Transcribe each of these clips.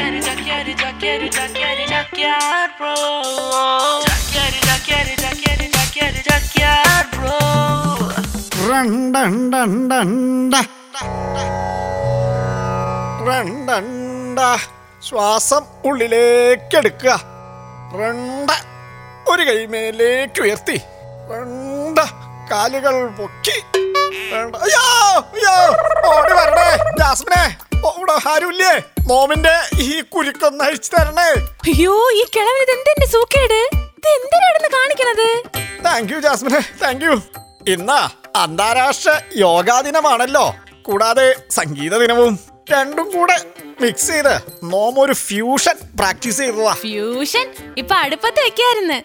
Jaqueiro, Jaqueiro, Jaqueiro, Jaqueiro, Jaqueiro, bro. Jaqueiro, Jaqueiro, Jaqueiro, Jaqueiro, Jaqueiro, bro. റണ്ടണ്ടണ്ടണ്ട. റണ്ടണ്ട. ശ്വാസം ഉള്ളിലേക്ക് എടുക്കുക റണ്ട ഒരു കൈ മേലേക്ക് ഉയർത്തി റണ്ട കാലുകൾ പൊക്കി. അയ്യോ അയ്യോ നോമിന്റെ ഈ കുരുക്കൊന്ന് അഴിച്ചു തരണേ. അയ്യോ ഈ കിഴവൻ ഇതെന്തെന്റെ സൂക്കേട്? ഇത് എന്തിനാണെന്ന് കാണിക്കണത്? താങ്ക് യു ജാസ്മിനെ താങ്ക് യു ഇന്ന് അന്താരാഷ്ട്ര യോഗാ ദിനമാണല്ലോ. കൂടാതെ സംഗീത ദിനവും രണ്ടും കൂടെ മിക്സ് ചെയ്ത് നോം ഒരു ഫ്യൂഷൻ പ്രാക്ടീസ് ചെയ്തതാ. ഫ്യൂഷൻ ഇപ്പൊ അടുപ്പത്ത് വെക്കായിരുന്നു.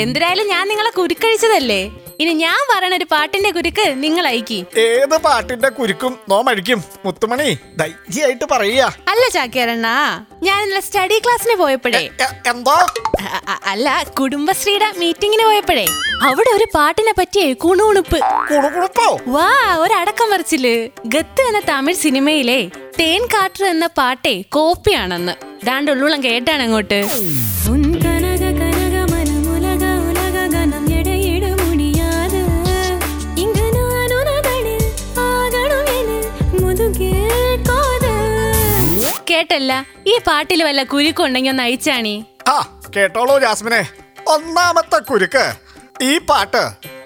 എന്തിനായാലും ഞാൻ നിങ്ങളെ കുരുക്കഴിച്ചതല്ലേ? ഇനി ഞാൻ പറയണ ഒരു പാട്ടിന്റെ കുരുക്ക് നിങ്ങൾ അയക്കി. ഏത് പാട്ടിന്റെ കുരുക്കും നോമഴിക്കും മുത്തുമണി ധൈര്യമായിട്ട് പറയുക. അല്ല ചാക്കിയാരണ്ണാ ഞാൻ ഇന്നലെ സ്റ്റഡി ക്ലാസ്സിന് പോയപ്പോഴേ. എന്തോ? അല്ല കുടുംബശ്രീയുടെ മീറ്റിങ്ങിന് പോയപ്പോഴേ. അവിടെ ഒരു പാട്ടിനെ പറ്റിയ കുണുകുണുപ്പ്. കുണുകുണുപ്പോ? വാ ഒരടക്കം മറിച്ചിൽ ഗത്ത് എന്ന തമിഴ് സിനിമയിലെ തേൻ കാട്ടർ എന്ന പാട്ടേ കോപ്പിയാണെന്ന്. ദാണ്ട് ഉള്ളുളം കേട്ടാണ് അങ്ങോട്ട്. കേട്ടല്ല ഈ പാട്ടിൽ വല്ല കുരുക്കുണ്ടെങ്കിൽ ഒന്ന് അയച്ചാണി ആ കേട്ടോളൂ ജാസ്മിനെ. ഒന്നാമത്തെ കുരുക്ക്. ഈ പാട്ട്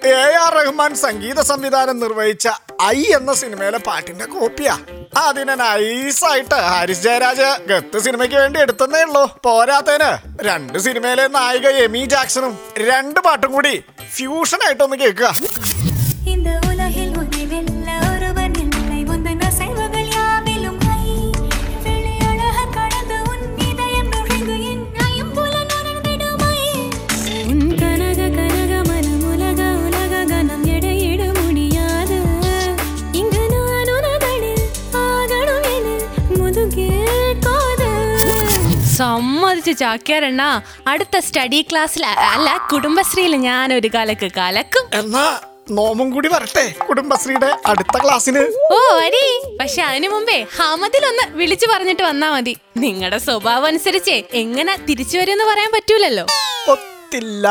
എ ആർ റഹ്മാൻ സംഗീത സംവിധാനം നിർവഹിച്ച ഐ എന്ന സിനിമയിലെ പാട്ടിന്റെ കോപ്പിയാ. അതിനെ നൈസായിട്ട് ഹാരിസ് ജയരാജ് ഗത്ത് സിനിമയ്ക്ക് വേണ്ടി എടുത്തതേ ഉള്ളൂ. പോരാത്തേന് രണ്ട് സിനിമയിലെ നായിക എമി ജാക്സണും രണ്ട് പാട്ടും കൂടി ഫ്യൂഷൻ ആയിട്ടൊന്ന് കേൾക്കുക. സമ്മതിച്ച് ചാക്യാരണ്ണ അടുത്ത സ്റ്റഡി ക്ലാസ്സിൽ അല്ല കുടുംബശ്രീയിൽ ഞാൻ ഒരു കാലക്ക് കലക്കും. എന്നാ നോമും കൂടി വരട്ടെ കുടുംബശ്രീയുടെ അടുത്ത ക്ലാസ്സിന് ഓ അരി പക്ഷെ അതിനു മുമ്പേ ഹമദിലൊന്ന് വിളിച്ചു പറഞ്ഞിട്ട് വന്നാ മതി. നിങ്ങളുടെ സ്വഭാവം അനുസരിച്ച് എങ്ങനെ തിരിച്ചു വരുമെന്ന് പറയാൻ പറ്റൂലല്ലോ. ഒത്തില്ല.